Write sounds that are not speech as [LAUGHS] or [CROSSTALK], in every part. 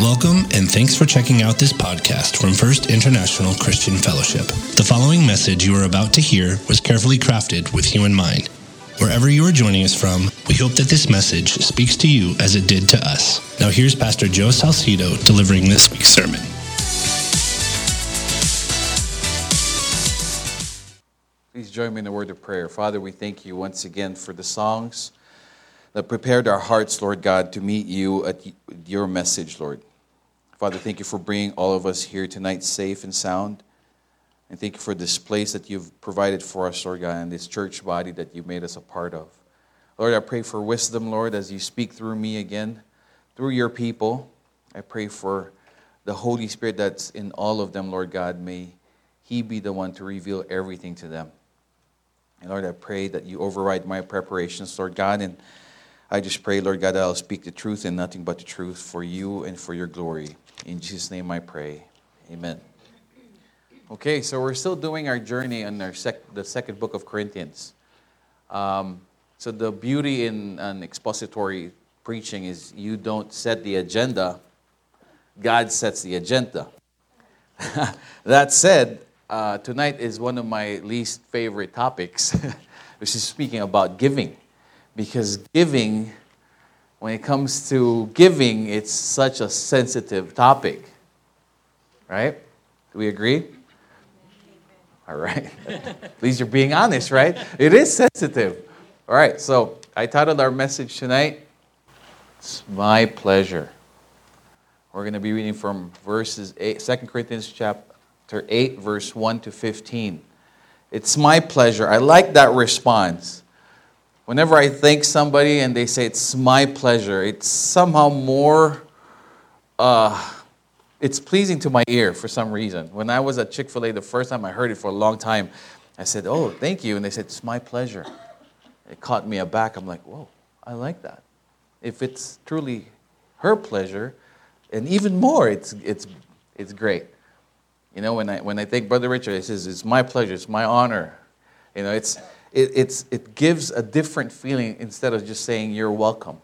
Welcome and thanks for checking out this podcast from First International Christian Fellowship. The following message you are about to hear was carefully crafted with you in mind. Wherever you are joining us from, we hope that this message speaks to you as it did to us. Now here's Pastor Joe Salcido delivering this week's sermon. Please join me in the word of prayer. Father, we thank you once again for the songs that prepared our hearts, Lord God, to meet you at your message, Lord. Father, thank you for bringing all of us here tonight safe and sound. And thank you for this place that you've provided for us, Lord God, and this church body that you made us a part of. Lord, I pray for wisdom, Lord, as you speak through me again, through your people. I pray for the Holy Spirit that's in all of them, Lord God. May He be the one to reveal everything to them. And Lord, I pray that you override my preparations, Lord God, and I just pray, Lord God, that I'll speak the truth and nothing but the truth for you and for your glory. In Jesus' name I pray. Amen. Okay, so we're still doing our journey in our sec- the second book of Corinthians. Um, so the beauty in an expository preaching is you don't set the agenda, God sets the agenda. [LAUGHS] that said, uh, tonight is one of my least favorite topics, [LAUGHS] which is speaking about giving. Because giving when it comes to giving, it's such a sensitive topic. Right? Do we agree? All right. [LAUGHS] At least you're being honest, right? It is sensitive. All right, so I titled our message tonight, It's My Pleasure. We're going to be reading from verses 8, 2 Corinthians chapter 8, verse 1 to 15. It's my pleasure. I like that response. Whenever I thank somebody and they say it's my pleasure, it's somehow more, uh, it's pleasing to my ear for some reason. When I was at Chick fil A the first time I heard it for a long time, I said, Oh, thank you. And they said, It's my pleasure. It caught me aback. I'm like, Whoa, I like that. If it's truly her pleasure, and even more, it's, it's, it's great. You know, when I, when I thank Brother Richard, he says, It's my pleasure, it's my honor. You know, it's, it, it gives a different feeling instead of just saying you're welcome.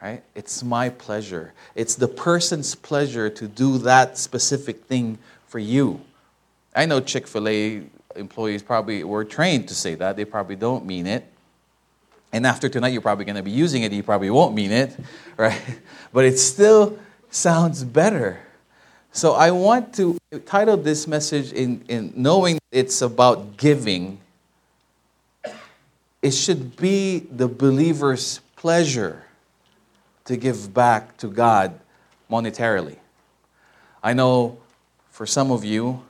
Right? It's my pleasure. It's the person's pleasure to do that specific thing for you. I know Chick fil A employees probably were trained to say that. They probably don't mean it. And after tonight, you're probably going to be using it. You probably won't mean it, [LAUGHS] right? But it still sounds better. So I want to title this message in, in knowing it's about giving it should be the believer's pleasure to give back to God monetarily. I know for some of you,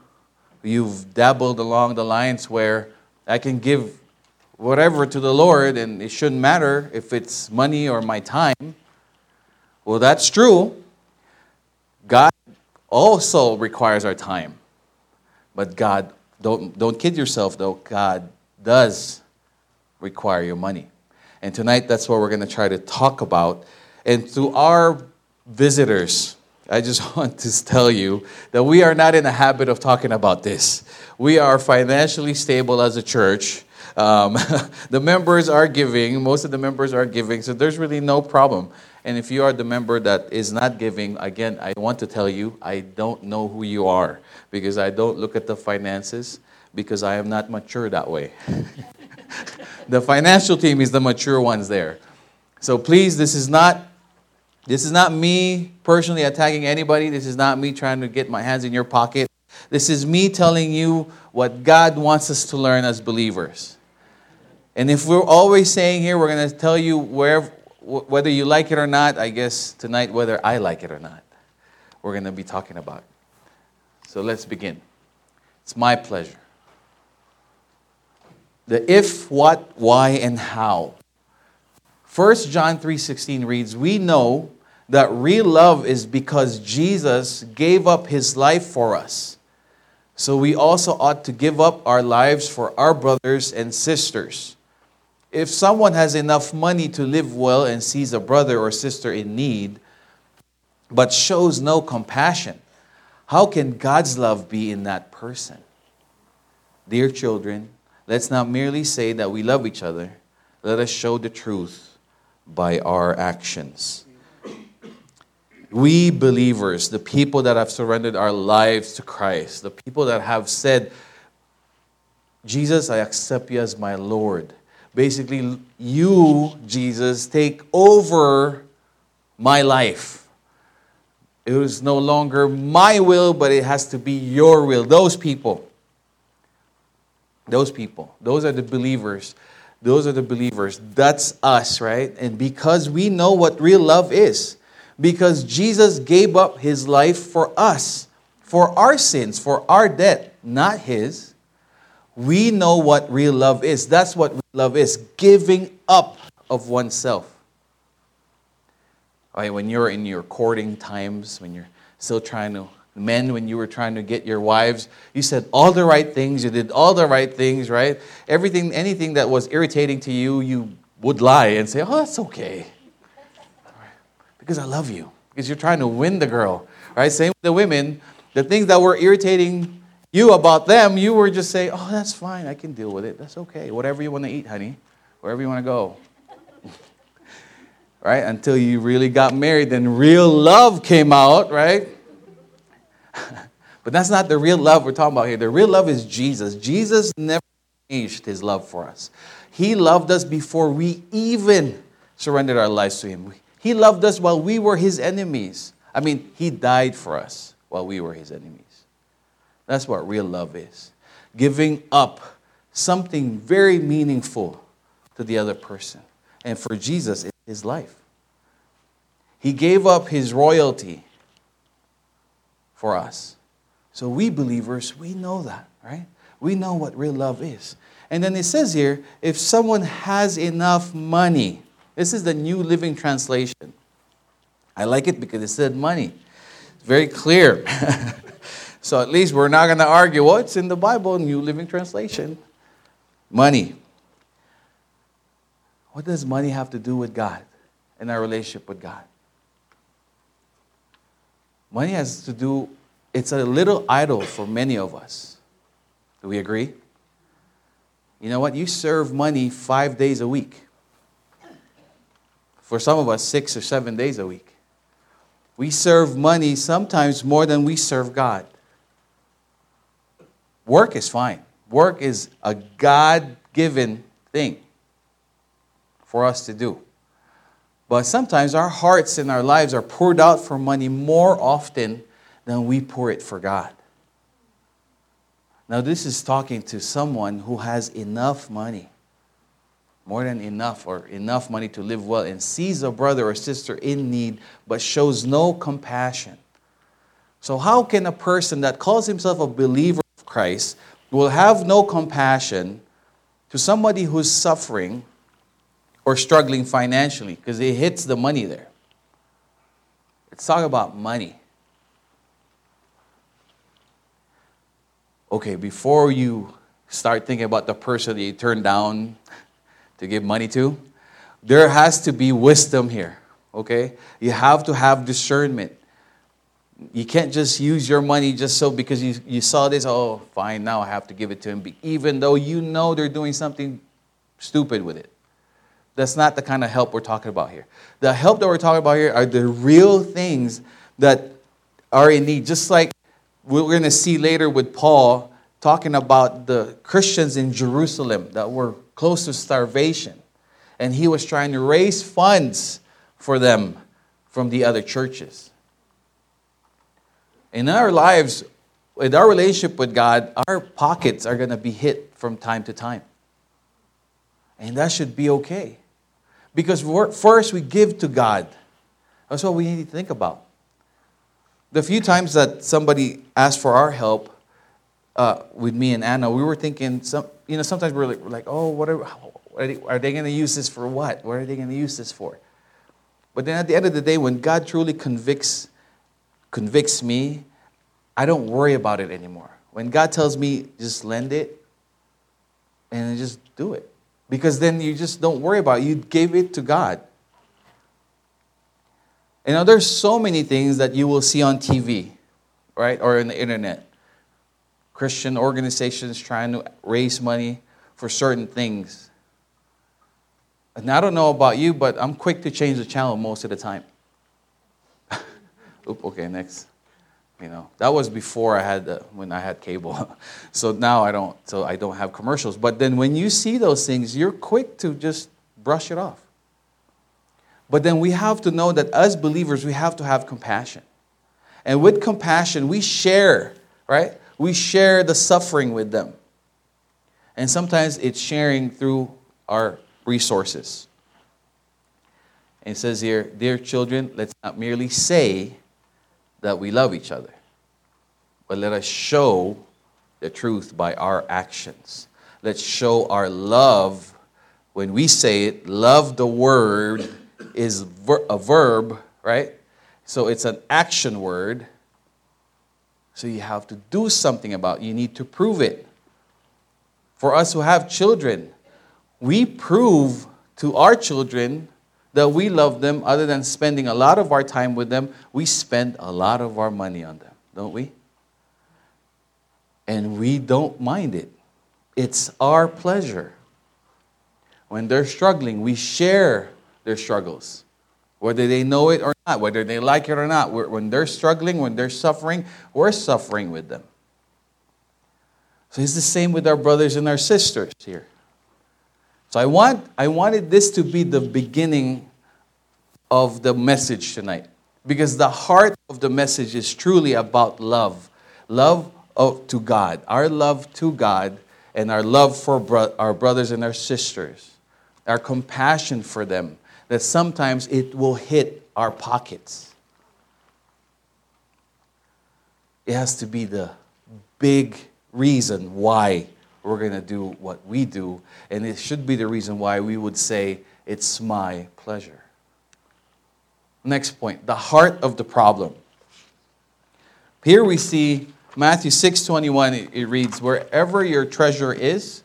you've dabbled along the lines where I can give whatever to the Lord and it shouldn't matter if it's money or my time. Well, that's true. God also requires our time. But God, don't, don't kid yourself though, God does require your money. And tonight, that's what we're going to try to talk about. And to our visitors, I just [LAUGHS] want to tell you that we are not in the habit of talking about this. We are financially stable as a church. Um, [LAUGHS] the members are giving, most of the members are giving, so there's really no problem. And if you are the member that is not giving, again, I want to tell you, I don't know who you are because I don't look at the finances because I am not mature that way. [LAUGHS] [LAUGHS] the financial team is the mature ones there. So please, this is not this is not me personally attacking anybody. This is not me trying to get my hands in your pocket. This is me telling you what God wants us to learn as believers. And if we're always saying here, we're going to tell you whether you like it or not, I guess tonight, whether I like it or not, we're going to be talking about. So let's begin. It's my pleasure the if, what, why, and how. 1 John 3:16 reads, "We know that real love is because Jesus gave up his life for us. So we also ought to give up our lives for our brothers and sisters. If someone has enough money to live well and sees a brother or sister in need, but shows no compassion, how can God's love be in that person? Dear children, Let's not merely say that we love each other. Let us show the truth by our actions. We believers, the people that have surrendered our lives to Christ, the people that have said, Jesus, I accept you as my Lord. Basically, you, Jesus, take over my life. It is no longer my will, but it has to be your will. Those people. Those people. Those are the believers. Those are the believers. That's us, right? And because we know what real love is, because Jesus gave up his life for us, for our sins, for our debt, not his we know what real love is. That's what real love is giving up of oneself. Right, when you're in your courting times, when you're still trying to, men, when you were trying to get your wives, you said all the right things, you did all the right things, right? Everything, anything that was irritating to you, you would lie and say, oh, that's okay. Because I love you. Because you're trying to win the girl, right? Same with the women. The things that were irritating you about them, you were just say, oh, that's fine. I can deal with it. That's okay. Whatever you want to eat, honey. Wherever you want to go. [LAUGHS] right? Until you really got married, then real love came out, right? [LAUGHS] but that's not the real love we're talking about here. The real love is Jesus. Jesus never changed his love for us. He loved us before we even surrendered our lives to him. He loved us while we were his enemies. I mean, he died for us while we were his enemies. That's what real love is giving up something very meaningful to the other person. And for Jesus, it's his life. He gave up his royalty for us. So we believers, we know that, right? We know what real love is. And then it says here if someone has enough money, this is the New Living Translation. I like it because it said money. It's very clear. [LAUGHS] So at least we're not going to argue what's in the Bible, New Living Translation. Money. What does money have to do with God and our relationship with God? Money has to do, it's a little idol for many of us. Do we agree? You know what? You serve money five days a week. For some of us, six or seven days a week. We serve money sometimes more than we serve God. Work is fine. Work is a God given thing for us to do. But sometimes our hearts and our lives are poured out for money more often than we pour it for God. Now, this is talking to someone who has enough money, more than enough, or enough money to live well, and sees a brother or sister in need but shows no compassion. So, how can a person that calls himself a believer of Christ will have no compassion to somebody who's suffering or struggling financially because it hits the money there. Let's talk about money. Okay, before you start thinking about the person that you turned down to give money to, there has to be wisdom here. Okay? You have to have discernment. You can't just use your money just so because you, you saw this, oh, fine, now I have to give it to him, even though you know they're doing something stupid with it. That's not the kind of help we're talking about here. The help that we're talking about here are the real things that are in need. Just like we're going to see later with Paul talking about the Christians in Jerusalem that were close to starvation. And he was trying to raise funds for them from the other churches. In our lives, with our relationship with God, our pockets are going to be hit from time to time. And that should be okay. Because first we give to God. That's what we need to think about. The few times that somebody asked for our help uh, with me and Anna, we were thinking, some, you know, sometimes we're like, we're like oh, what are, are they, are they going to use this for what? What are they going to use this for? But then at the end of the day, when God truly convicts convicts me, I don't worry about it anymore. When God tells me just lend it and just do it. Because then you just don't worry about it. You gave it to God. You know, there's so many things that you will see on TV, right? Or in the internet. Christian organizations trying to raise money for certain things. And I don't know about you, but I'm quick to change the channel most of the time. [LAUGHS] Oop, okay, next. You know, that was before I had when I had cable. [LAUGHS] so now I don't. So I don't have commercials. But then when you see those things, you're quick to just brush it off. But then we have to know that as believers, we have to have compassion. And with compassion, we share, right? We share the suffering with them. And sometimes it's sharing through our resources. And it says here, Dear children, let's not merely say that we love each other, but let us show the truth by our actions. Let's show our love when we say it. Love the word is a verb, right? So it's an action word. So you have to do something about it. You need to prove it. For us who have children, we prove to our children that we love them other than spending a lot of our time with them. We spend a lot of our money on them, don't we? And we don't mind it. It's our pleasure. When they're struggling, we share their struggles, whether they know it or not, whether they like it or not. When they're struggling, when they're suffering, we're suffering with them. So it's the same with our brothers and our sisters here. So I, want, I wanted this to be the beginning of the message tonight. Because the heart of the message is truly about love. Love of, to God, our love to God, and our love for bro- our brothers and our sisters, our compassion for them, that sometimes it will hit our pockets. It has to be the big reason why we're going to do what we do, and it should be the reason why we would say, It's my pleasure. Next point the heart of the problem. Here we see Matthew 6 21, it reads, Wherever your treasure is,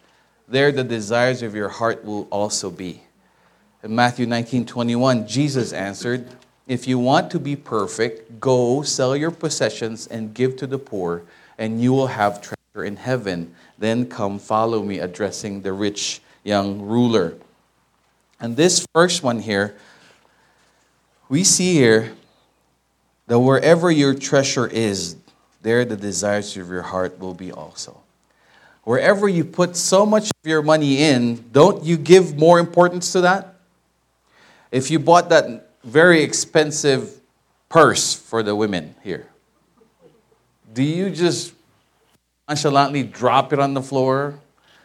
there the desires of your heart will also be. In Matthew 19 21, Jesus answered, If you want to be perfect, go sell your possessions and give to the poor, and you will have treasure in heaven. Then come follow me, addressing the rich young ruler. And this first one here, we see here that wherever your treasure is, there the desires of your heart will be also. Wherever you put so much of your money in, don't you give more importance to that? If you bought that very expensive purse for the women here, do you just nonchalantly drop it on the floor,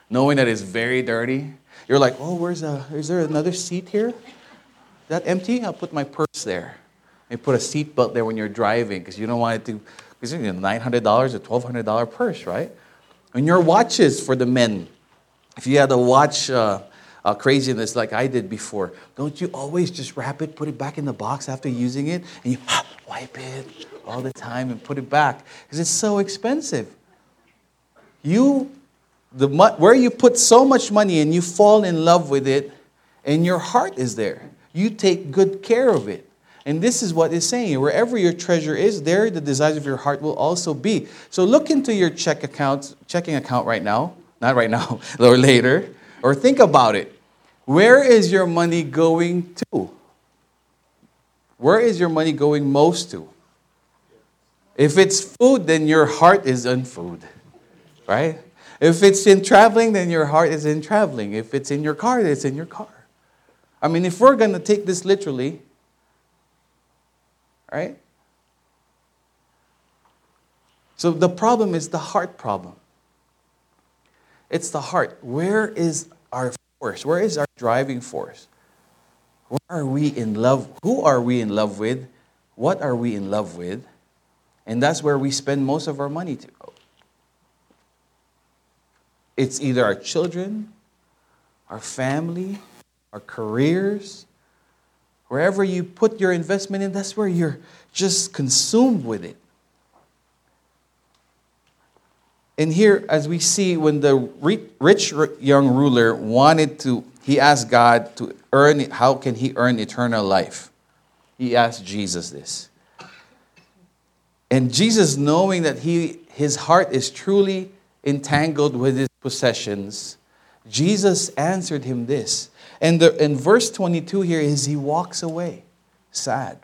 knowing that it's very dirty? You're like, oh, where's a, is there another seat here? That empty? I'll put my purse there. And put a seat belt there when you're driving because you don't want it to, because it's $900 or $1,200 purse, right? And your watches for the men. If you had a watch, uh, uh, craziness like I did before. Don't you always just wrap it, put it back in the box after using it, and you [GASPS] wipe it all the time and put it back because it's so expensive. You, the where you put so much money and you fall in love with it, and your heart is there. You take good care of it. And this is what it's saying. Wherever your treasure is, there the desires of your heart will also be. So look into your check account, checking account right now. Not right now, [LAUGHS] or later. Or think about it. Where is your money going to? Where is your money going most to? If it's food, then your heart is in food, right? If it's in traveling, then your heart is in traveling. If it's in your car, it's in your car. I mean, if we're going to take this literally, right? So the problem is the heart problem. It's the heart. Where is our force? Where is our driving force? Where are we in love? Who are we in love with? What are we in love with? And that's where we spend most of our money to. It's either our children, our family, our careers. Wherever you put your investment in, that's where you're just consumed with it. And here, as we see, when the rich young ruler wanted to, he asked God to earn how can he earn eternal life? He asked Jesus this. And Jesus, knowing that he, his heart is truly entangled with his possessions, Jesus answered him this. And the, in verse 22 here is he walks away sad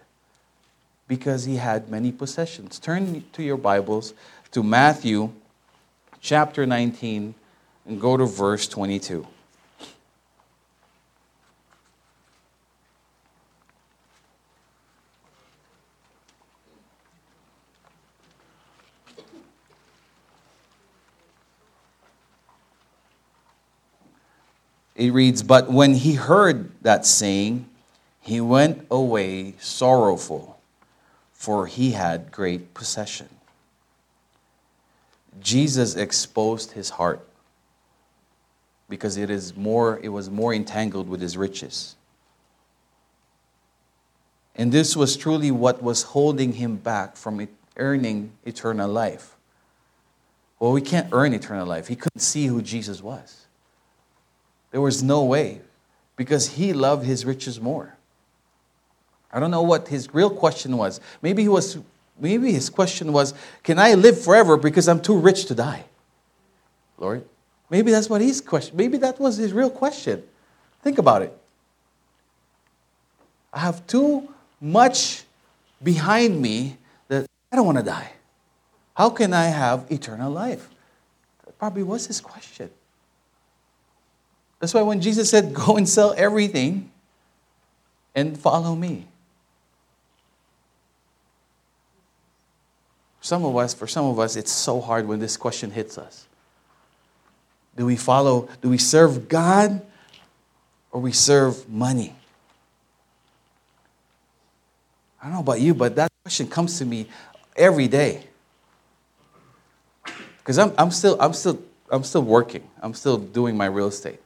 because he had many possessions. Turn to your Bibles to Matthew chapter 19 and go to verse 22. It reads, But when he heard that saying, he went away sorrowful, for he had great possession. Jesus exposed his heart because it is more it was more entangled with his riches. And this was truly what was holding him back from earning eternal life. Well, we can't earn eternal life. He couldn't see who Jesus was. There was no way because he loved his riches more. I don't know what his real question was. Maybe he was maybe his question was, "Can I live forever because I'm too rich to die?" Lord, maybe that's what his question. Maybe that was his real question. Think about it. I have too much behind me that I don't want to die. How can I have eternal life? That probably was his question. That's why when Jesus said, Go and sell everything and follow me. Some of us, for some of us, it's so hard when this question hits us. Do we follow, do we serve God or we serve money? I don't know about you, but that question comes to me every day. Because I'm, I'm, still, I'm, still, I'm still working, I'm still doing my real estate.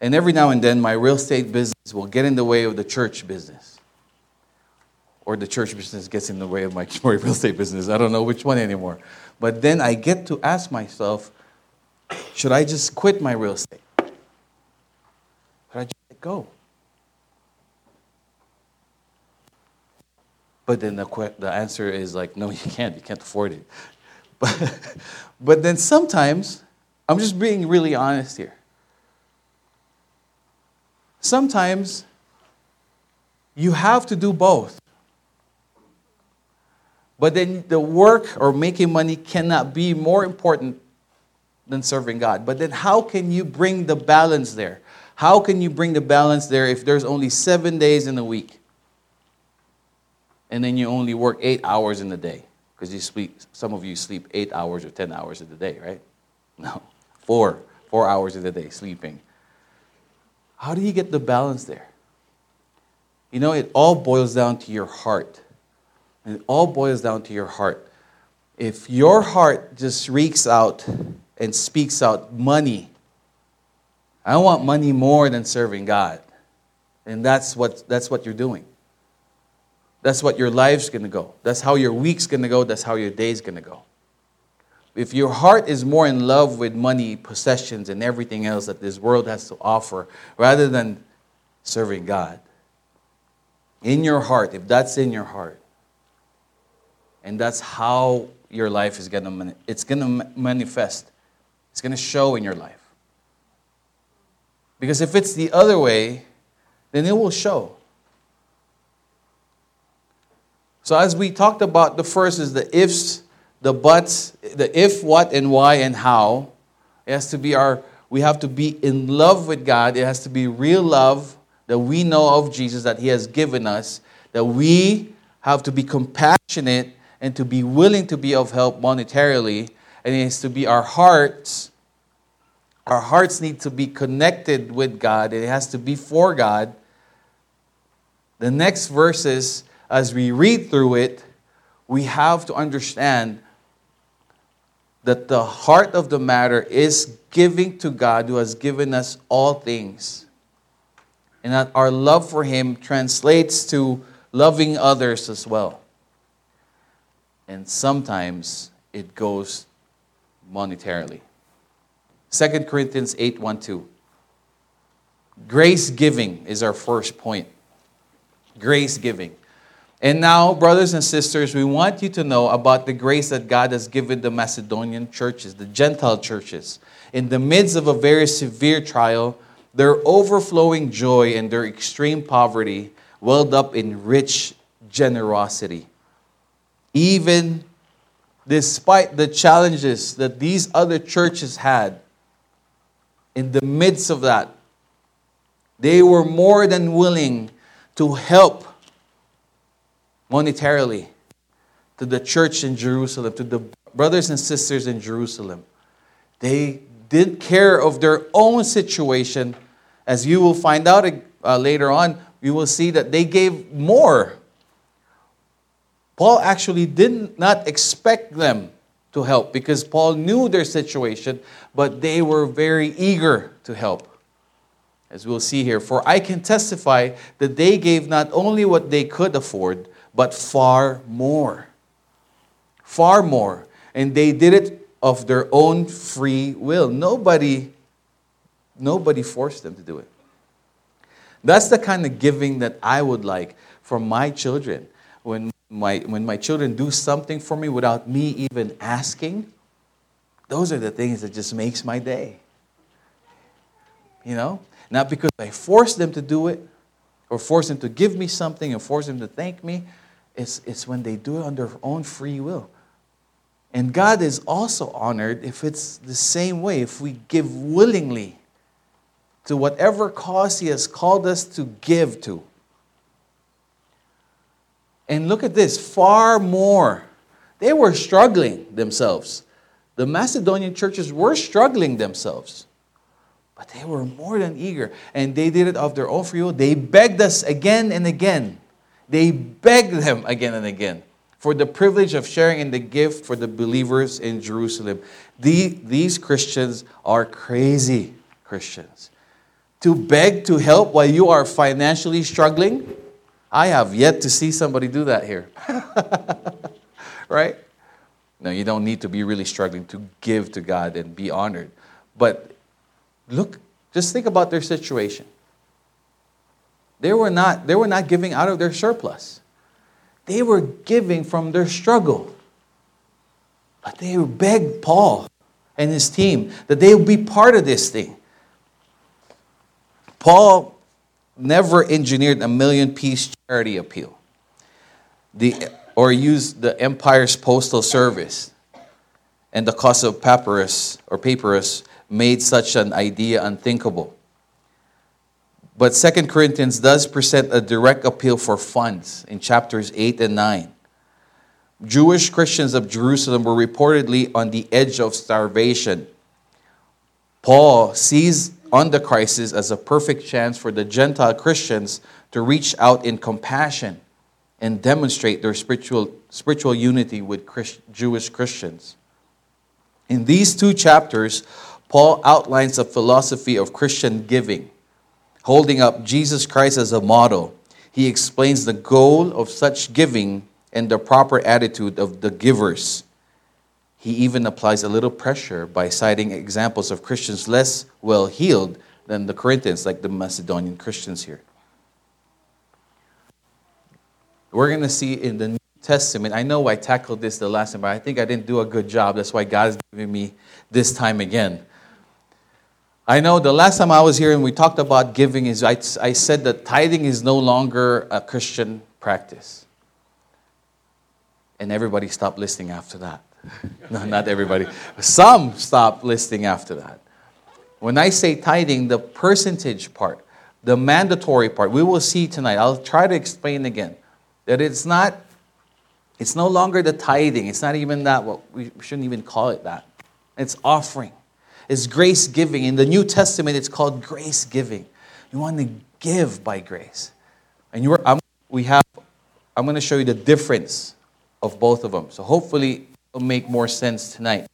And every now and then, my real estate business will get in the way of the church business. Or the church business gets in the way of [LAUGHS] my real estate business. I don't know which one anymore. But then I get to ask myself should I just quit my real estate? Should I just let go? But then the, the answer is like, no, [LAUGHS] you can't. You can't afford it. [LAUGHS] But, but then sometimes, I'm just being really honest here. Sometimes you have to do both. But then the work or making money cannot be more important than serving God. But then how can you bring the balance there? How can you bring the balance there if there's only seven days in a week? And then you only work eight hours in the day. Because you sleep, some of you sleep eight hours or 10 hours in the day, right? [LAUGHS] No, four, four hours in the day sleeping. How do you get the balance there? You know, it all boils down to your heart. And It all boils down to your heart. If your heart just reeks out and speaks out money, I want money more than serving God. And that's what, that's what you're doing. That's what your life's gonna go. That's how your week's gonna go. That's how your day's gonna go if your heart is more in love with money, possessions, and everything else that this world has to offer, rather than serving God, in your heart, if that's in your heart, and that's how your life is gonna it's gonna manifest, it's gonna show in your life. Because if it's the other way, then it will show. So as we talked about, the first is the ifs the buts, the if, what, and why, and how. It has to be our, we have to be in love with God. It has to be real love that we know of Jesus that He has given us, that we have to be compassionate and to be willing to be of help monetarily. And it has to be our hearts. Our hearts need to be connected with God. It has to be for God. The next verses, as we read through it, we have to understand that the heart of the matter is giving to God who has given us all things. And that our love for Him translates to loving others as well. And sometimes it goes monetarily. 2 Corinthians 8 1 2. Grace giving is our first point. Grace giving. And now, brothers and sisters, we want you to know about the grace that God has given the Macedonian churches, the Gentile churches. In the midst of a very severe trial, their overflowing joy and their extreme poverty welled up in rich generosity even despite the challenges that these other churches had, in the midst of that, they were more than willing to help monetarily to the church in Jerusalem, to the brothers and sisters in Jerusalem. They did care of their own situation. As you will find out uh, later on, you will see that they gave more. Paul actually did not expect them to help because Paul knew their situation, but they were very eager to help. As we'll see here, for I can testify that they gave not only what they could afford, but far more. Far more. And they did it of their own free will. Nobody, nobody forced them to do it. That's the kind of giving that I would like for my children. When my, when my children do something for me without me even asking, those are the things that just makes my day. You know? Not because I force them to do it or force them to give me something or force them to thank me. It's, it's when they do it on their own free will. And God is also honored if it's the same way, if we give willingly to whatever cause He has called us to give to. And look at this far more. They were struggling themselves. The Macedonian churches were struggling themselves. But they were more than eager. And they did it of their own free will. They begged us again and again. They begged them again and again for the privilege of sharing in the gift for the believers in Jerusalem. The, these Christians are crazy Christians. To beg to help while you are financially struggling, I have yet to see somebody do that here. [LAUGHS] right? No, you don't need to be really struggling to give to God and be honored. But look, just think about their situation. They were not, they were not giving out of their surplus. They were giving from their struggle. But they begged Paul and his team that they would be part of this thing. Paul never engineered a million piece charity appeal the, or used the empire's postal service and the cost of papyrus or papyrus made such an idea unthinkable. But Second Corinthians does present a direct appeal for funds in chapters 8 and 9. Jewish Christians of Jerusalem were reportedly on the edge of starvation. Paul sees on the crisis as a perfect chance for the Gentile Christians to reach out in compassion and demonstrate their spiritual, spiritual unity with Christ, Jewish Christians. In these two chapters, Paul outlines a philosophy of Christian giving holding up Jesus Christ as a model, he explains the goal of such giving and the proper attitude of the givers. He even applies a little pressure by citing examples of Christians less well heeled than the Corinthians, like the Macedonian Christians here. We're going to see in the New Testament, I know I tackled this the last time, but I think I didn't do a good job. That's why God is giving me this time again. I know the last time I was here and we talked about giving is I, I said that tithing is no longer a Christian practice. And everybody stopped listening after that. [LAUGHS] no, not everybody. Some stopped listening after that. When I say tithing, the percentage part, the mandatory part, we will see tonight. I'll try to explain again that it's not, it's no longer the tithing. It's not even that. Well, we shouldn't even call it that. It's offering is grace giving. In the New Testament, it's called grace giving. You want to give by grace. And you I'm, we have, I'm going to show you the difference of both of them. So hopefully it'll make more sense tonight.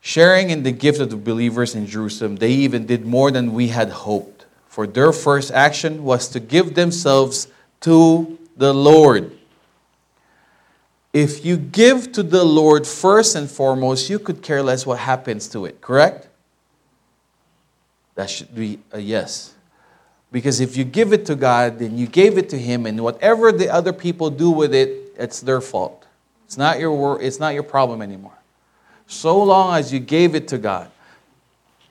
Sharing in the gift of the believers in Jerusalem, they even did more than we had hoped. For their first action was to give themselves to the Lord. If you give to the Lord first and foremost, you could care less what happens to it, correct? That should be a yes. Because if you give it to God, then you gave it to Him, and whatever the other people do with it, it's their fault. It's not your wor- it's not your problem anymore. So long as you gave it to God.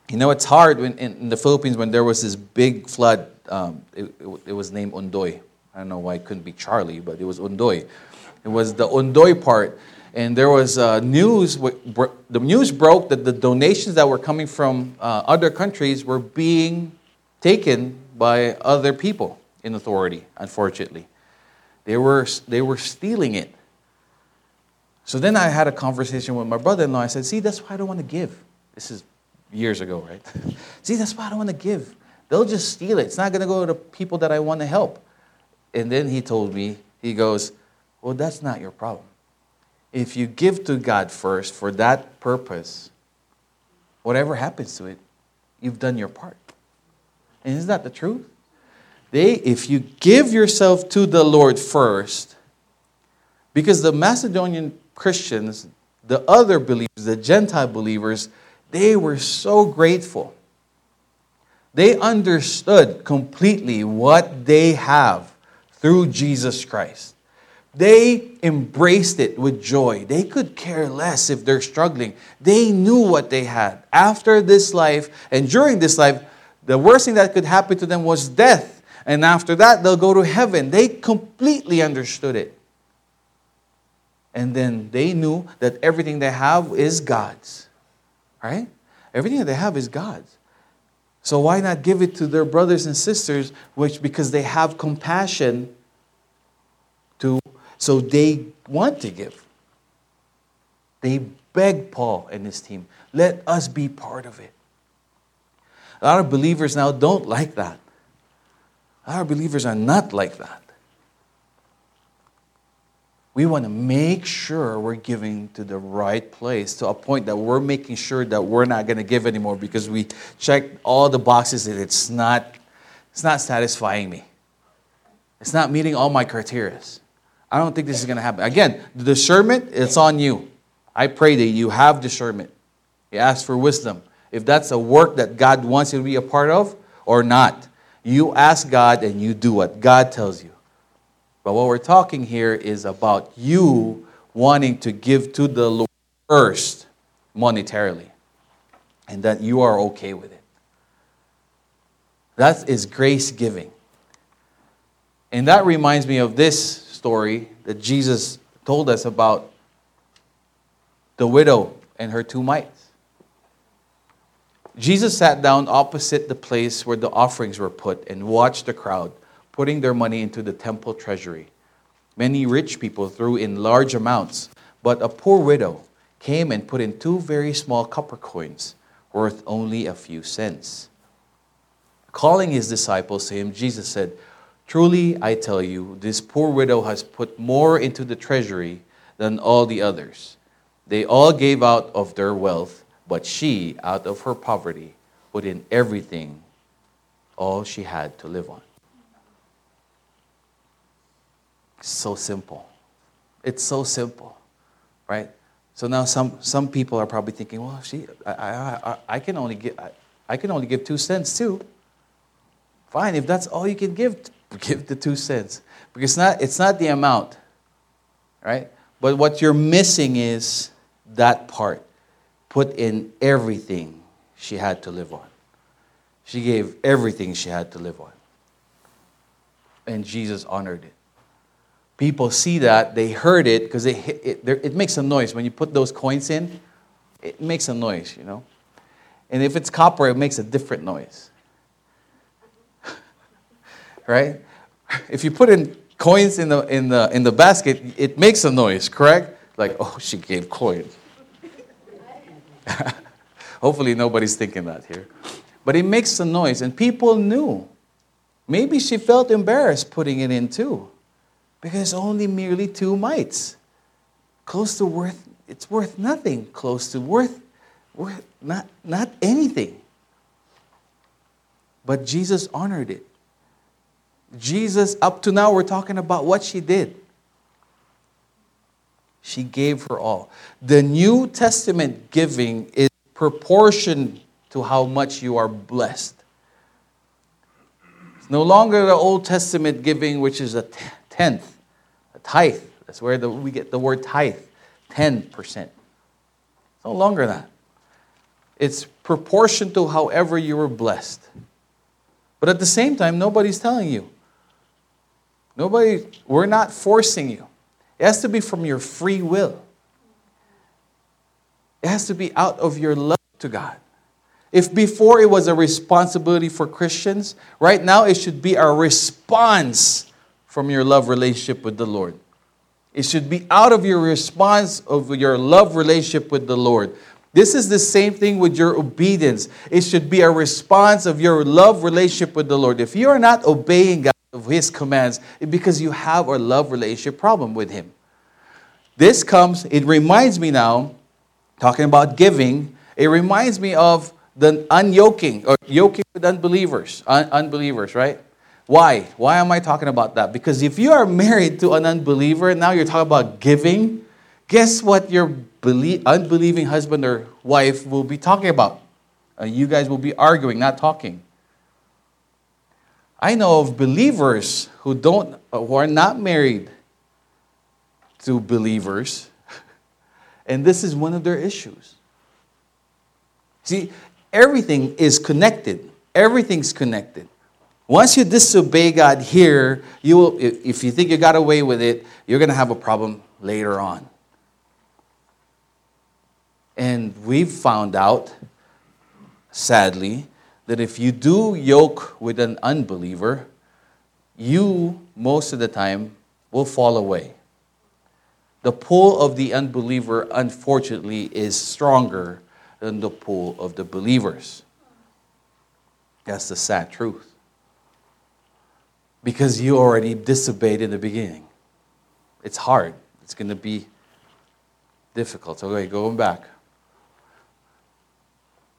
You know, it's hard when, in, the Philippines when there was this big flood. Um, it, it, it was named Ondoy. I don't know why it couldn't be Charlie, but it was Ondoy It was the Ondoy part. And there was uh, news, the news broke that the donations that were coming from uh, other countries were being taken by other people in authority, unfortunately. They were, they were stealing it. So then I had a conversation with my brother in law. I said, See, that's why I don't want to give. This is years ago, right? [LAUGHS] See, that's why I don't want to give. They'll just steal it. It's not going to go to people that I want to help. And then he told me, he goes, Well, that's not your problem. If you give to God first for that purpose, whatever happens to it, you've done your part. And is that the truth? They, if you give yourself to the Lord first, because the Macedonian Christians, the other believers, the Gentile believers, they were so grateful. They understood completely what they have through Jesus Christ. They embraced it with joy. They could care less if they're struggling. They knew what they had. After this life and during this life, the worst thing that could happen to them was death. And after that, they'll go to heaven. They completely understood it. And then they knew that everything they have is God's. Right? Everything that they have is God's. So why not give it to their brothers and sisters, which because they have compassion so they want to give. They beg Paul and his team, let us be part of it. A lot of believers now don't like that. A lot of believers are not like that. We want to make sure we're giving to the right place to a point that we're making sure that we're not going to give anymore because we checked all the boxes and it's not, it's not satisfying me. It's not meeting all my criteria. I don't think this is going to happen. Again, the discernment, it's on you. I pray that you have discernment. You ask for wisdom. If that's a work that God wants you to be a part of or not, you ask God and you do what God tells you. But what we're talking here is about you wanting to give to the Lord first monetarily and that you are okay with it. That is grace giving. And that reminds me of this story that Jesus told us about the widow and her two mites. Jesus sat down opposite the place where the offerings were put and watched the crowd putting their money into the temple treasury. Many rich people threw in large amounts, but a poor widow came and put in two very small copper coins worth only a few cents. Calling his disciples to him, Jesus said, Truly, I tell you, this poor widow has put more into the treasury than all the others. They all gave out of their wealth, but she, out of her poverty, put in everything, all she had to live on. so simple. It's so simple, right? So now some, some people are probably thinking, well, she, I, I, I, can only give, I, I can only give two cents too. Fine, if that's all you can give, [LAUGHS] give the two cents. Because it's not, it's not the amount, right? But what you're missing is that part. Put in everything she had to live on. She gave everything she had to live on. And Jesus honored it. People see that, they heard it because it, it, it makes a noise. When you put those coins in, it makes a noise, you know? And if it's copper, it makes a different noise [LAUGHS] right? If you put in coins in the, in the, in the basket, it makes a noise, correct? Like, oh, she gave coins. [LAUGHS] Hopefully, nobody's thinking that here. But it makes a noise, and people knew. Maybe she felt embarrassed putting it in too, because only merely two mites. Close to worth, it's worth nothing. Close to worth, worth not, not anything. But Jesus honored it. Jesus, up to now, we're talking about what she did. She gave her all. The New Testament giving is proportion to how much you are blessed. It's no longer the Old Testament giving, which is a tenth, a tithe. That's where the, we get the word tithe, 10%. It's no longer that. It's proportion to however you were blessed. But at the same time, nobody's telling you Nobody, we're not forcing you. It has to be from your free will. It has to be out of your love to God. If before it was a responsibility for Christians, right now it should be a response from your love relationship with the Lord. It should be out of your response of your love relationship with the Lord. This is the same thing with your obedience. It should be a response of your love relationship with the Lord. If you are not obeying God of His commands, because you have a love relationship problem with Him. This comes, it reminds me now, talking about giving, it reminds me of the unyoking or yoking with unbelievers. Un- unbelievers, right? Why? Why am I talking about that? Because if you are married to an unbeliever, and now you're talking about giving, guess what your belie- unbelieving husband or wife will be talking about? Uh, you guys will be arguing, not talking. I know of believers who don't, uh, who are not married to believers, [LAUGHS] and this is one of their issues. See, everything is connected. Everything's connected. Once you disobey God here, you will, if you think you got away with it, you're going to have a problem later on. And we've found out, sadly, that if you do yoke with an unbeliever, you, most of the time, will fall away. The pull of the unbeliever, unfortunately, is stronger than the pull of the believers. That's the sad truth. Because you already disobeyed in the beginning. It's hard. It's going to be difficult. Okay, going back.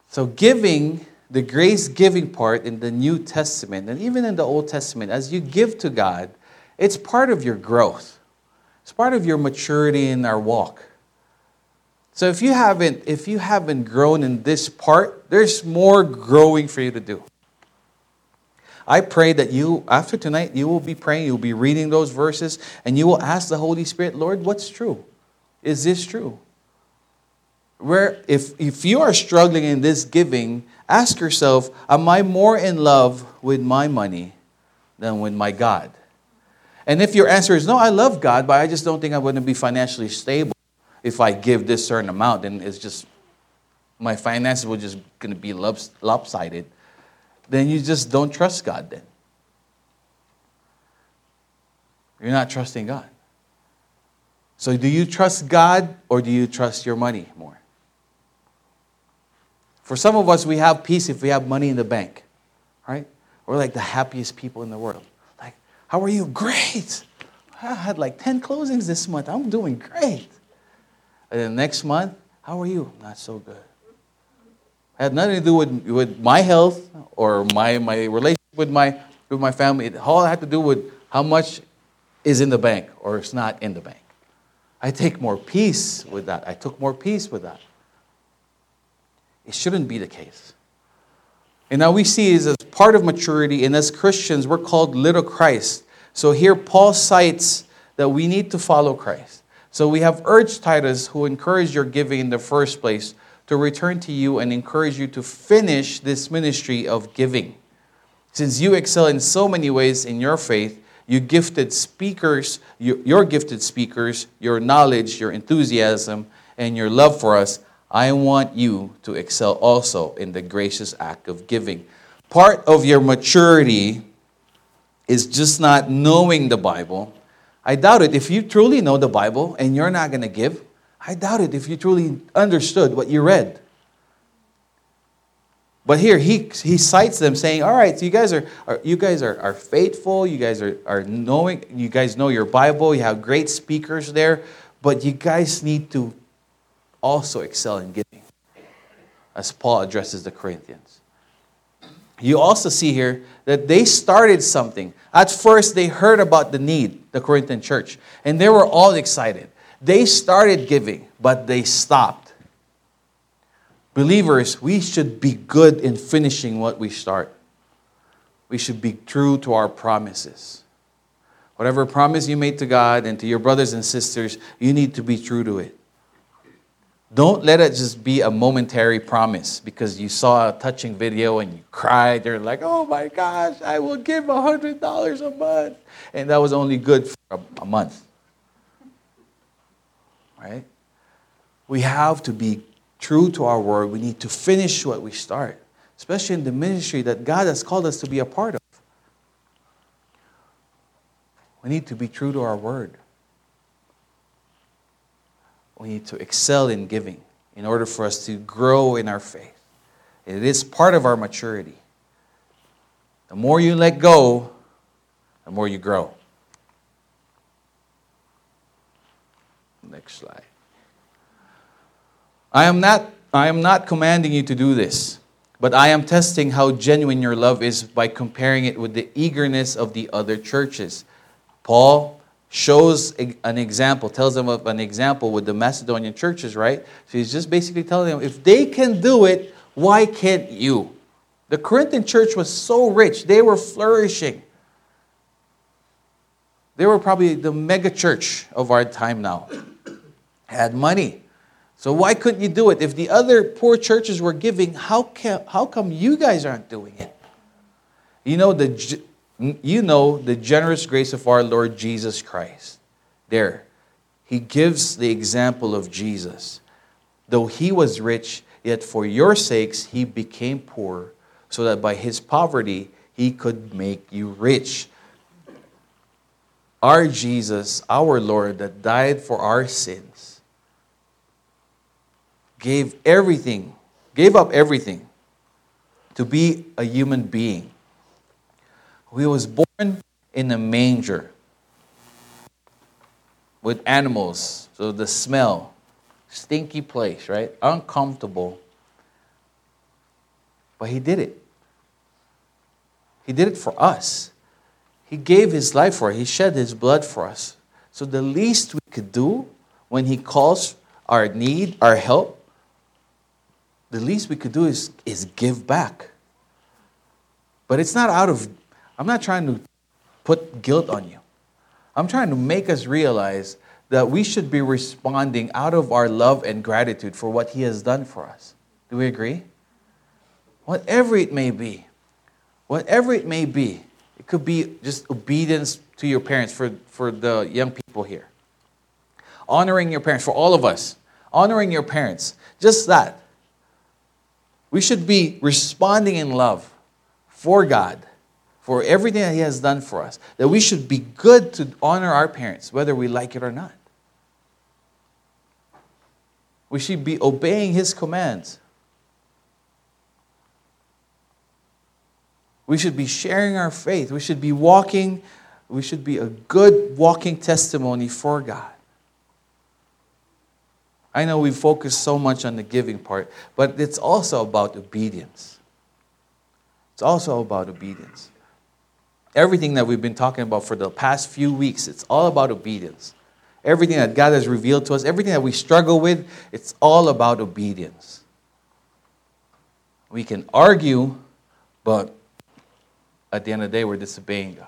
So, giving, the grace giving part in the New Testament and even in the Old Testament, as you give to God, it's part of your growth. It's part of your maturity in our walk. So if you haven't if you haven't grown in this part, there's more growing for you to do. I pray that you after tonight you will be praying, you'll be reading those verses and you will ask the Holy Spirit, "Lord, what's true? Is this true?" Where if, if you are struggling in this giving, ask yourself, am I more in love with my money than with my God? And if your answer is no, I love God, but I just don't think I'm going to be financially stable if I give this certain amount, then it's just my finances will just going to be lopsided. Then you just don't trust God then. You're not trusting God. So do you trust God or do you trust your money more? For some of us, we have peace if we have money in the bank, right? We're like the happiest people in the world. Like, how are you? Great. I had like 10 closings this month. I'm doing great. And then next month, how are you? Not so good. It had nothing to do with, with my health or my, my relationship with my, with my family. It all had to do with how much is in the bank or it's not in the bank. I take more peace with that. I took more peace with that. It shouldn't be the case. And now we see is as part of maturity, and as Christians, we're called little Christ. So here Paul cites that we need to follow Christ. So we have urged Titus, who encouraged your giving in the first place, to return to you and encourage you to finish this ministry of giving. Since you excel in so many ways in your faith, you gifted speakers, your gifted speakers, your knowledge, your enthusiasm, and your love for us, I want you to excel also in the gracious act of giving. Part of your maturity is just not knowing the Bible. I doubt it. If you truly know the Bible and you're not going to give, I doubt it if you truly understood what you read. But here he, he cites them saying, all right, so you guys are, are you guys are, are faithful, you guys are, are knowing, you guys know your Bible, you have great speakers there, but you guys need to also excel in giving, as Paul addresses the Corinthians. You also see here that they started something. At first, they heard about the need, the Corinthian church, and they were all excited. They started giving, but they stopped. Believers, we should be good in finishing what we start. We should be true to our promises. Whatever promise you made to God and to your brothers and sisters, you need to be true to it. Don't let it just be a momentary promise because you saw a touching video and you cried. You're like, oh my gosh, I will give $100 a month. And that was only good for a, a month. right? We have to be true to our word. We need to finish what we start, especially in the ministry that God has called us to be a part of. We need to be true to our word. We need to excel in giving in order for us to grow in our faith. It is part of our maturity. The more you let go, the more you grow. Next slide. I am not I am not commanding you to do this, but I am testing how genuine your love is by comparing it with the eagerness of the other churches. Paul shows an example, tells them of an example with the Macedonian churches, right? So he's just basically telling them if they can do it, why can't you? The Corinthian church was so rich, they were flourishing. They were probably the mega church of our time now. Had money. So why couldn't you do it? If the other poor churches were giving, how, can, how come you guys aren't doing it? You know the you know the generous grace of our Lord Jesus Christ. There. He gives the example of Jesus. Though he was rich, yet for your sakes he became poor, so that by his poverty he could make you rich. Our Jesus, our Lord, that died for our sins, gave everything, gave up everything to be a human being he was born in a manger with animals, so the smell, stinky place, right? Uncomfortable. But he did it. He did it for us. He gave his life for us. He shed his blood for us. So the least we could do when he calls our need, our help, the least we could do is, is give back. But it's not out of I'm not trying to put guilt on you. I'm trying to make us realize that we should be responding out of our love and gratitude for what He has done for us. Do we agree? Whatever it may be, whatever it may be, it could be just obedience to your parents for, for the young people here. Honoring your parents, for all of us, honoring your parents, just that. We should be responding in love for God for everything that He has done for us, that we should be good to honor our parents, whether we like it or not. We should be obeying His commands. We should be sharing our faith. We should be walking, we should be a good walking testimony for God. I know we focus so much on the giving part, but it's also about obedience. It's also about obedience everything that we've been talking about for the past few weeks, it's all about obedience. Everything that God has revealed to us, everything that we struggle with, it's all about obedience. We can argue, but at the end of the day, we're disobeying God.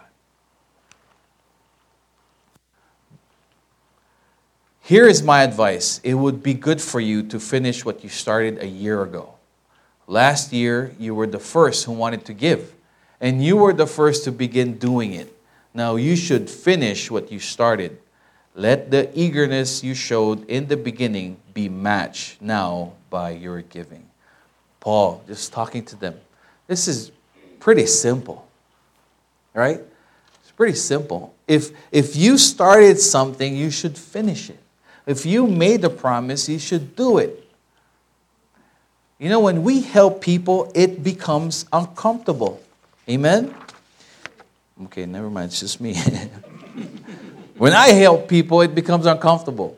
Here is my advice it would be good for you to finish what you started a year ago. Last year, you were the first who wanted to give and you were the first to begin doing it. Now you should finish what you started. Let the eagerness you showed in the beginning be matched now by your giving. Paul, just talking to them. This is pretty simple, right? It's pretty simple. If, if you started something, you should finish it. If you made a promise, you should do it. You know, when we help people, it becomes uncomfortable. Amen? Okay, never mind, it's just me. [LAUGHS] when I help people, it becomes uncomfortable.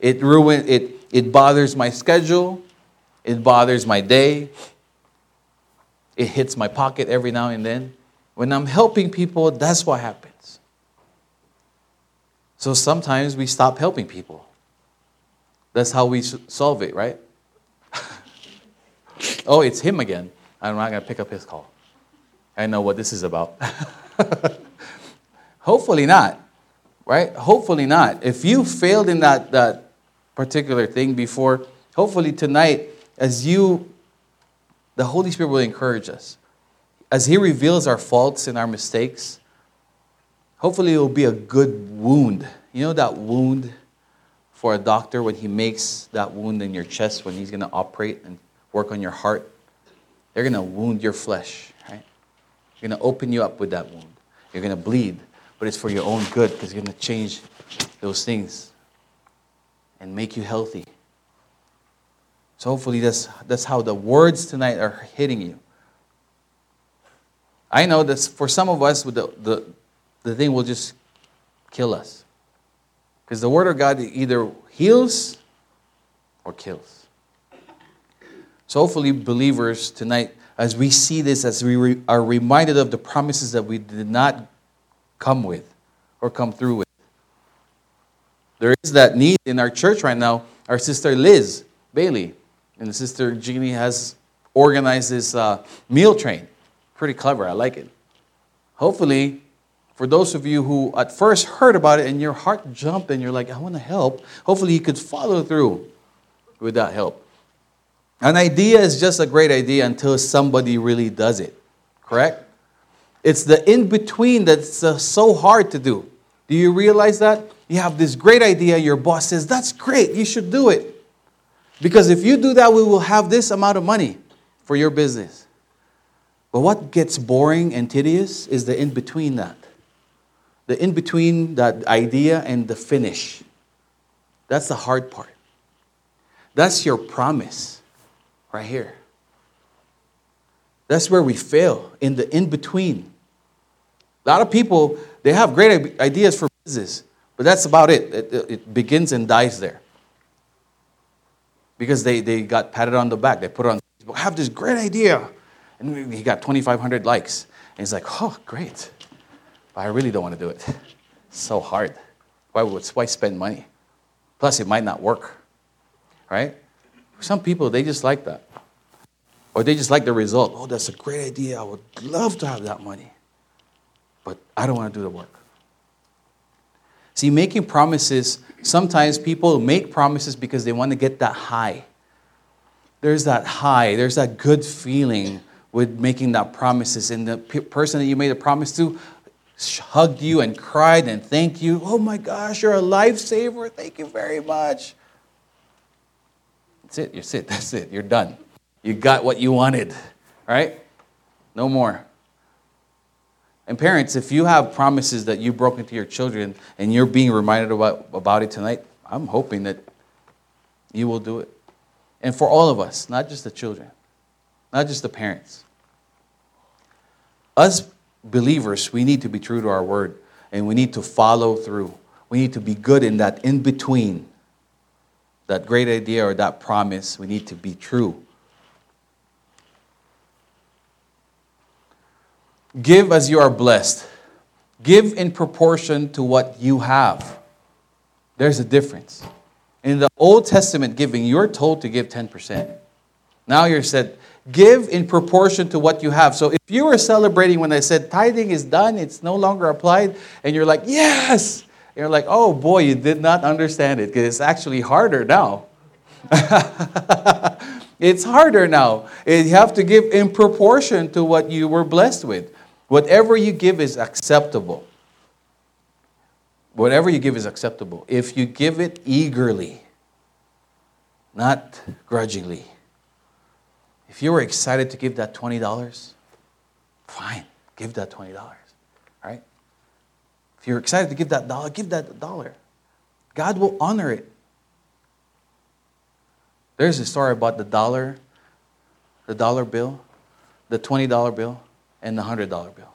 It ruins, it it bothers my schedule, it bothers my day. It hits my pocket every now and then. When I'm helping people, that's what happens. So sometimes we stop helping people. That's how we solve it, right? [LAUGHS] oh, it's him again. I'm not going to pick up his call. I know what this is about. [LAUGHS] Hopefully not, right? Hopefully not. If you failed in that, that particular thing before, hopefully tonight, as you, the Holy Spirit will encourage us. As He reveals our faults and our mistakes, hopefully it will be a good wound. You know that wound for a doctor when he makes that wound in your chest, when he's going to operate and work on your heart. They're going to wound your flesh, right? You're going to open you up with that wound. You're going to bleed, but it's for your own good because you're going to change those things and make you healthy. So hopefully that's, that's how the words tonight are hitting you. I know that for some of us, the, the, the thing will just kill us. Because the Word of God either heals or kills. So hopefully, believers tonight, as we see this, as we re- are reminded of the promises that we did not come with or come through with. There is that need in our church right now. Our sister Liz Bailey and Sister Jeannie has organized this uh, meal train. Pretty clever. I like it. Hopefully, for those of you who at first heard about it and your heart jumped and you're like, I want to help, hopefully you could follow through with that help. An idea is just a great idea until somebody really does it, correct? It's the in between that's uh, so hard to do. Do you realize that? You have this great idea, your boss says, That's great, you should do it. Because if you do that, we will have this amount of money for your business. But what gets boring and tedious is the in between that. The in between that idea and the finish. That's the hard part. That's your promise right here. That's where we fail in the in between. A lot of people, they have great ideas for business, but that's about it. It, it begins and dies there because they, they got patted on the back. They put on Facebook. I have this great idea. And he got 2,500 likes. And he's like, oh, great. But I really don't want to do it. It's so hard. Why, would, why spend money? Plus, it might not work. Right? Some people, they just like that. Or they just like the result. Oh, that's a great idea. I would love to have that money. But I don't want to do the work. See, making promises, sometimes people make promises because they want to get that high. There's that high, there's that good feeling with making that promises. And the person that you made a promise to hugged you and cried and thanked you. Oh my gosh, you're a lifesaver. Thank you very much. That's it. You're it. [LAUGHS] That's it. You're done. You got what you wanted, right? No more. And parents, if you have promises that you've broken to your children and you're being reminded about, about it tonight, I'm hoping that you will do it. And for all of us, not just the children, not just the parents. Us believers, we need to be true to our word and we need to follow through. We need to be good in that in between, that great idea or that promise. We need to be true Give as you are blessed. Give in proportion to what you have. There's a difference. In the Old Testament giving, you're told to give 10%. Now you're said, give in proportion to what you have. So if you were celebrating when I said tithing is done, it's no longer applied, and you're like, yes, you're like, oh boy, you did not understand it because it's actually harder now. [LAUGHS] it's harder now. You have to give in proportion to what you were blessed with. Whatever you give is acceptable. Whatever you give is acceptable. If you give it eagerly, not grudgingly. If you were excited to give that $20, fine, give that $20. If you're excited to give that dollar, give that dollar. God will honor it. There's a story about the dollar, the dollar bill, the $20 bill and the $100 bill.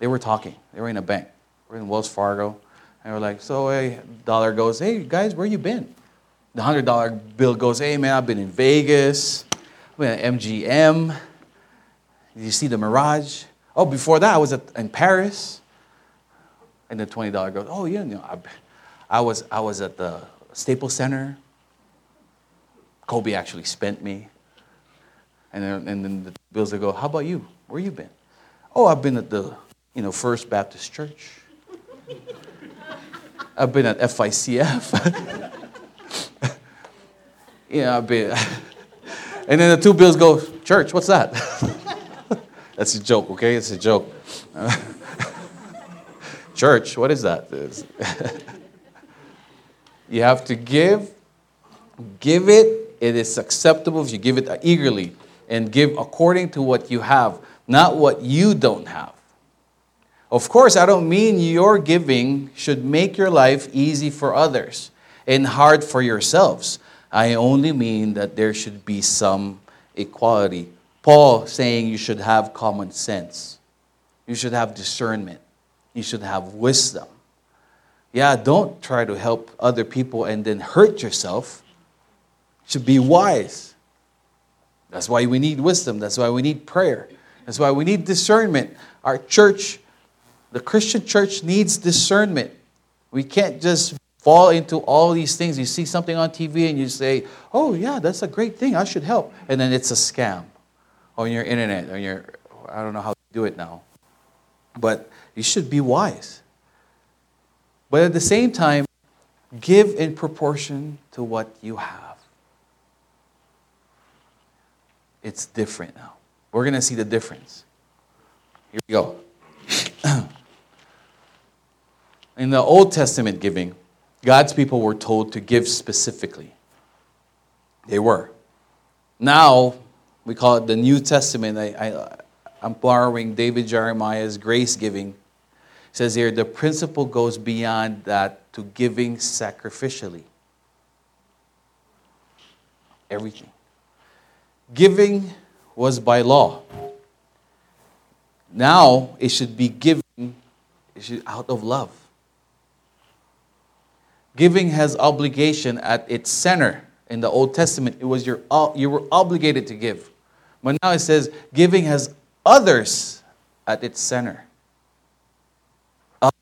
They were talking. They were in a bank. We're in Wells Fargo. And we're like, so a dollar goes, hey, guys, where you been? The $100 bill goes, hey, man, I've been in Vegas. I've been at MGM. Did you see the Mirage? Oh, before that, I was at, in Paris. And the $20 goes, oh, yeah, you know, I, I, was, I was at the Staples Center. Kobe actually spent me. And then, and then the bills will go, how about you? Where you been? Oh, I've been at the, you know, First Baptist Church. [LAUGHS] I've been at FICF. [LAUGHS] yeah, I've been. [LAUGHS] and then the two bills go, church, what's that? That's a joke, okay? It's a joke. Church, what is that? [LAUGHS] You have to give, give it. It is acceptable if you give it eagerly and give according to what you have, not what you don't have. Of course, I don't mean your giving should make your life easy for others and hard for yourselves. I only mean that there should be some equality. Paul saying you should have common sense. You should have discernment. You should have wisdom. Yeah, don't try to help other people and then hurt yourself. You should be wise. That's why we need wisdom. That's why we need prayer. That's why we need discernment. Our church the Christian church needs discernment. We can't just fall into all these things. You see something on TV and you say, oh, yeah, that's a great thing. I should help. And then it's a scam on your internet, on your, I don't know how to do it now. But you should be wise. But at the same time, give in proportion to what you have. It's different now. We're going to see the difference. Here we go. [CLEARS THROAT] In the Old Testament giving, God's people were told to give specifically. They were. Now, we call it the New Testament. I, I, I'm borrowing David Jeremiah's grace giving. It says here, the principle goes beyond that to giving sacrificially. Everything. Giving was by law. Now it should be given out of love. Giving has obligation at its center. In the Old Testament, it was your uh, you were obligated to give. But now it says giving has others at its center.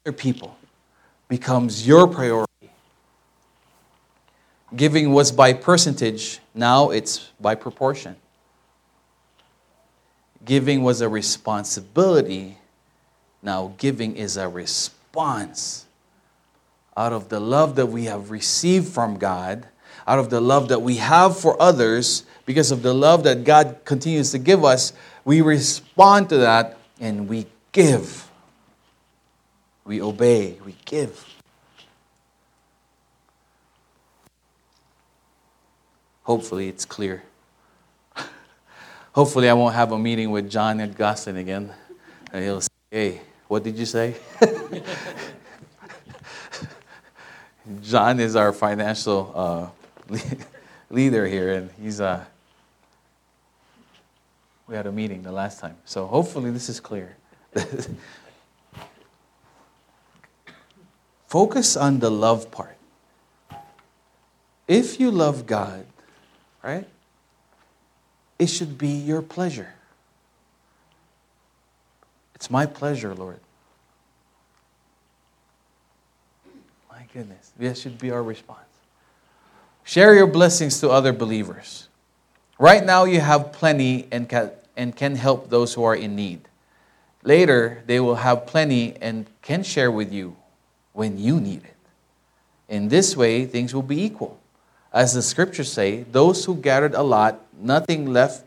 Other people becomes your priority. Giving was by percentage, now it's by proportion. Giving was a responsibility, now giving is a response out of the love that we have received from God, out of the love that we have for others, because of the love that God continues to give us, we respond to that and we give. We obey, we give. Hopefully, it's clear. [LAUGHS] Hopefully, I won't have a meeting with John and Goslin again. And he'll say, Hey, what did you say? [LAUGHS] John is our financial uh, [LAUGHS] leader here, and he's uh, we had a meeting the last time. So hopefully this is clear. Focus on the love part. If you love God, right, it should be your pleasure. It's my pleasure, Lord. My goodness. This should be our response. Share your blessings to other believers. Right now, you have plenty and can, and can help those who are in need. Later, they will have plenty and can share with you when you need it. In this way, things will be equal. As the scriptures say, those who gathered a lot, nothing left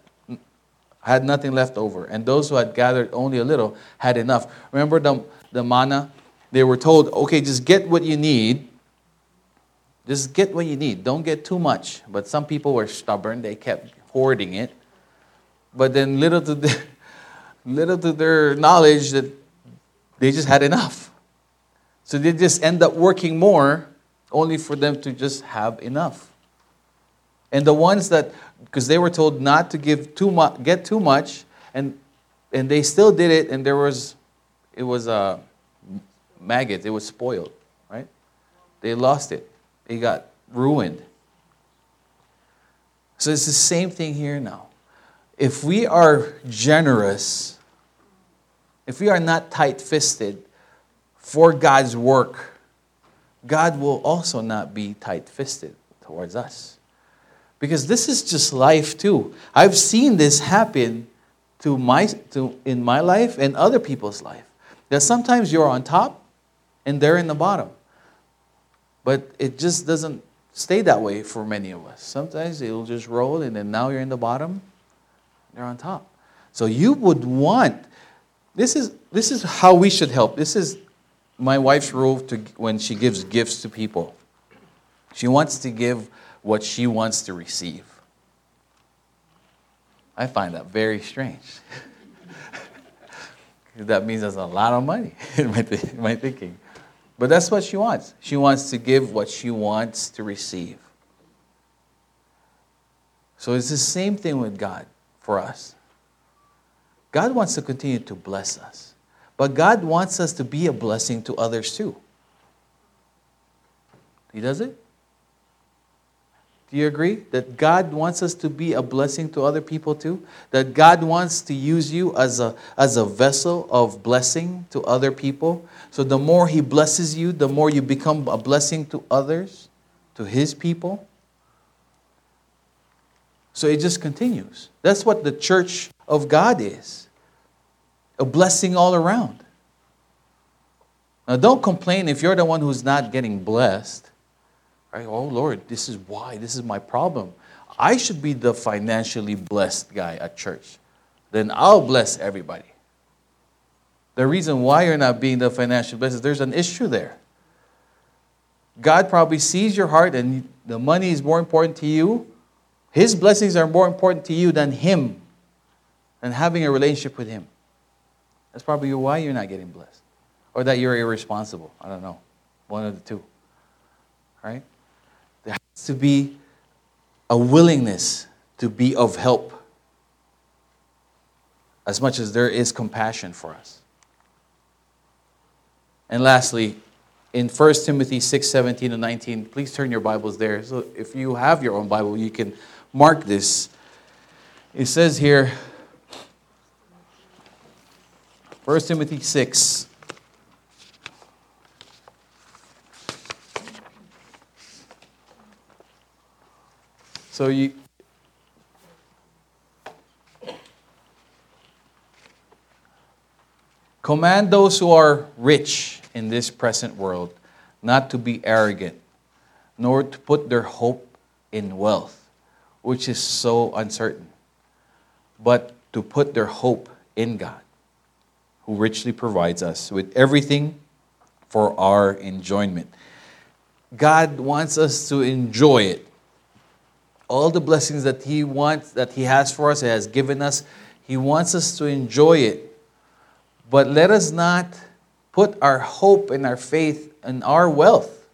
had nothing left over, and those who had gathered only a little had enough. Remember the, the manna they were told, okay, just get what you need. Just get what you need. Don't get too much. But some people were stubborn. They kept hoarding it. But then little to their, [LAUGHS] little to their knowledge that they just had enough. So they just end up working more only for them to just have enough. And the ones that, because they were told not to give too much, get too much, and and they still did it, and there was, it was a, maggot. It was spoiled, right? They lost it. It got ruined. So it's the same thing here now. If we are generous, if we are not tight fisted for God's work, God will also not be tight fisted towards us. Because this is just life too. I've seen this happen to my, to, in my life and other people's life. That sometimes you're on top and they're in the bottom. But it just doesn't stay that way for many of us. Sometimes it'll just roll, and then now you're in the bottom, they're on top. So you would want this is this is how we should help. This is my wife's rule to when she gives gifts to people. She wants to give what she wants to receive. I find that very strange. [LAUGHS] that means there's a lot of money [LAUGHS] in my, th- in my thinking. But that's what she wants. She wants to give what she wants to receive. So it's the same thing with God for us. God wants to continue to bless us, but God wants us to be a blessing to others too. He does it? Do you agree that God wants us to be a blessing to other people too? That God wants to use you as a, as a vessel of blessing to other people? So the more He blesses you, the more you become a blessing to others, to His people? So it just continues. That's what the church of God is a blessing all around. Now, don't complain if you're the one who's not getting blessed. Right? Oh, Lord, this is why. This is my problem. I should be the financially blessed guy at church. Then I'll bless everybody. The reason why you're not being the financially blessed is there's an issue there. God probably sees your heart and the money is more important to you. His blessings are more important to you than Him, and having a relationship with Him. That's probably why you're not getting blessed. Or that you're irresponsible. I don't know. One of the two. Right? There has to be a willingness to be of help as much as there is compassion for us. And lastly, in 1 Timothy 6 17 and 19, please turn your Bibles there. So if you have your own Bible, you can mark this. It says here, 1 Timothy 6, So you command those who are rich in this present world not to be arrogant, nor to put their hope in wealth, which is so uncertain, but to put their hope in God, who richly provides us with everything for our enjoyment. God wants us to enjoy it all the blessings that He wants, that He has for us, He has given us. He wants us to enjoy it. But let us not put our hope and our faith in our wealth,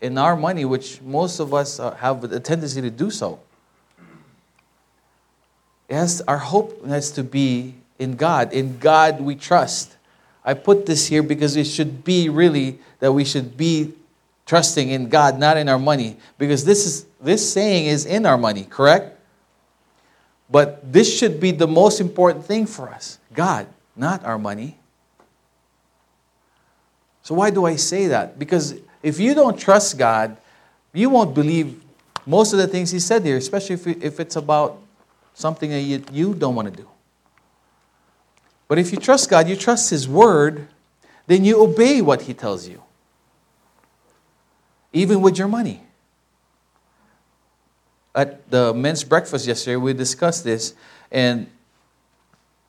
in our money, which most of us uh, have a tendency to do so. Yes, our hope has to be in God. In God we trust. I put this here because it should be really that we should be trusting in God, not in our money, because this is this saying is in our money, correct? But this should be the most important thing for us God, not our money. So, why do I say that? Because if you don't trust God, you won't believe most of the things He said here, especially if, if it's about something that you, you don't want to do. But if you trust God, you trust His Word, then you obey what He tells you, even with your money at the men's breakfast yesterday, we discussed this, and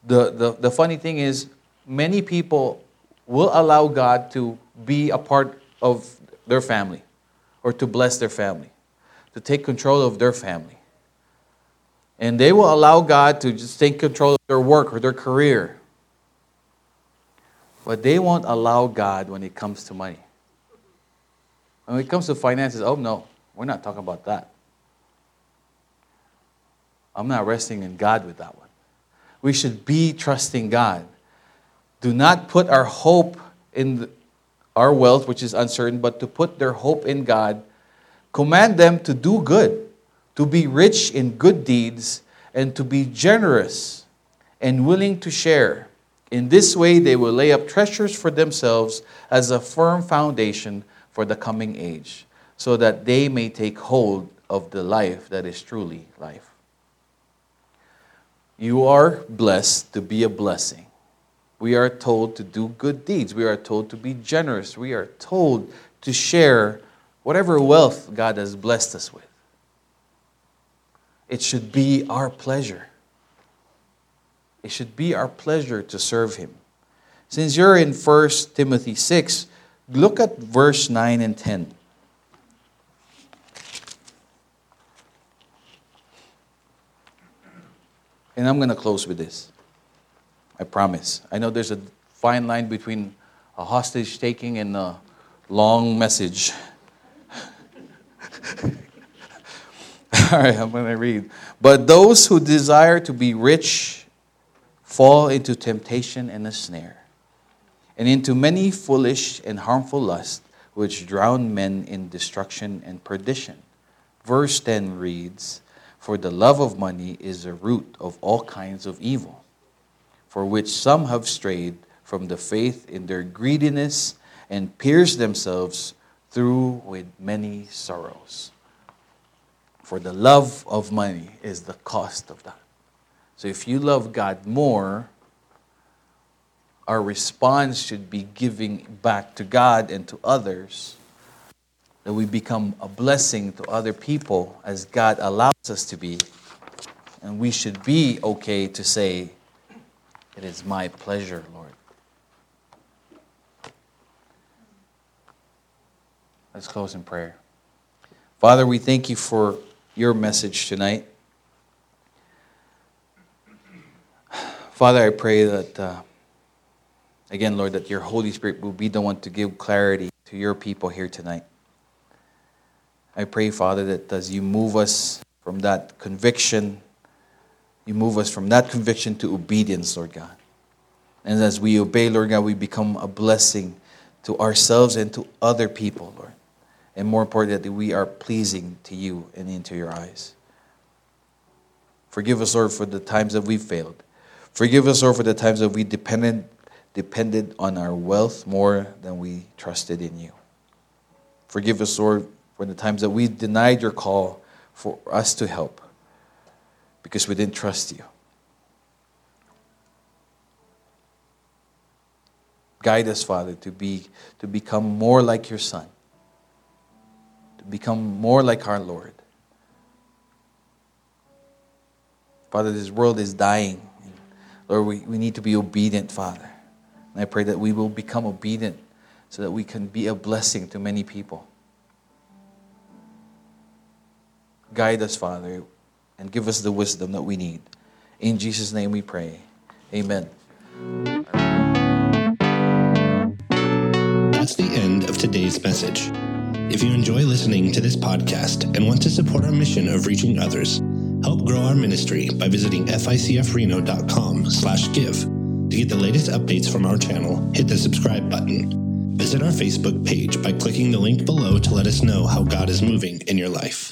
the, the, the funny thing is, many people will allow God to be a part of their family or to bless their family, to take control of their family. And they will allow God to just take control of their work or their career. But they won't allow God when it comes to money. When it comes to finances, oh no, we're not talking about that. I'm not resting in God with that one. We should be trusting God. Do not put our hope in our wealth, which is uncertain, but to put their hope in God. Command them to do good, to be rich in good deeds, and to be generous and willing to share. In this way, they will lay up treasures for themselves as a firm foundation for the coming age, so that they may take hold of the life that is truly life. You are blessed to be a blessing. We are told to do good deeds. We are told to be generous. We are told to share whatever wealth God has blessed us with. It should be our pleasure. It should be our pleasure to serve Him. Since you're in 1 Timothy 6, look at verse 9 and 10. And I'm going to close with this. I promise. I know there's a fine line between a hostage taking and a long message. [LAUGHS] All right, I'm going to read. But those who desire to be rich fall into temptation and a snare, and into many foolish and harmful lusts, which drown men in destruction and perdition. Verse 10 reads, For the love of money is the root of all kinds of evil, for which some have strayed from the faith in their greediness and pierced themselves through with many sorrows. For the love of money is the cost of that. So if you love God more, our response should be giving back to God and to others, that we become a blessing to other people as God allows us to be. And we should be okay to say, It is my pleasure, Lord. Let's close in prayer. Father, we thank you for your message tonight. Father, I pray that, uh, again, Lord, that your Holy Spirit will be the one to give clarity to your people here tonight. I pray, Father, that as you move us from that conviction, you move us from that conviction to obedience, Lord God. And as we obey, Lord God, we become a blessing to ourselves and to other people, Lord and more importantly, that we are pleasing to you and into your eyes. Forgive us, Lord, for the times that we've failed. Forgive us, Lord, for the times that we depended, depended on our wealth more than we trusted in you. Forgive us, Lord, for the times that we denied your call for us to help because we didn't trust you. Guide us, Father, to, be, to become more like your Son to become more like our Lord. Father, this world is dying. Lord, we, we need to be obedient, Father. And I pray that we will become obedient so that we can be a blessing to many people. Guide us, Father, and give us the wisdom that we need. In Jesus' name we pray. Amen. That's the end of today's message. If you enjoy listening to this podcast and want to support our mission of reaching others, help grow our ministry by visiting ficfreno.com slash give. To get the latest updates from our channel, hit the subscribe button. Visit our Facebook page by clicking the link below to let us know how God is moving in your life.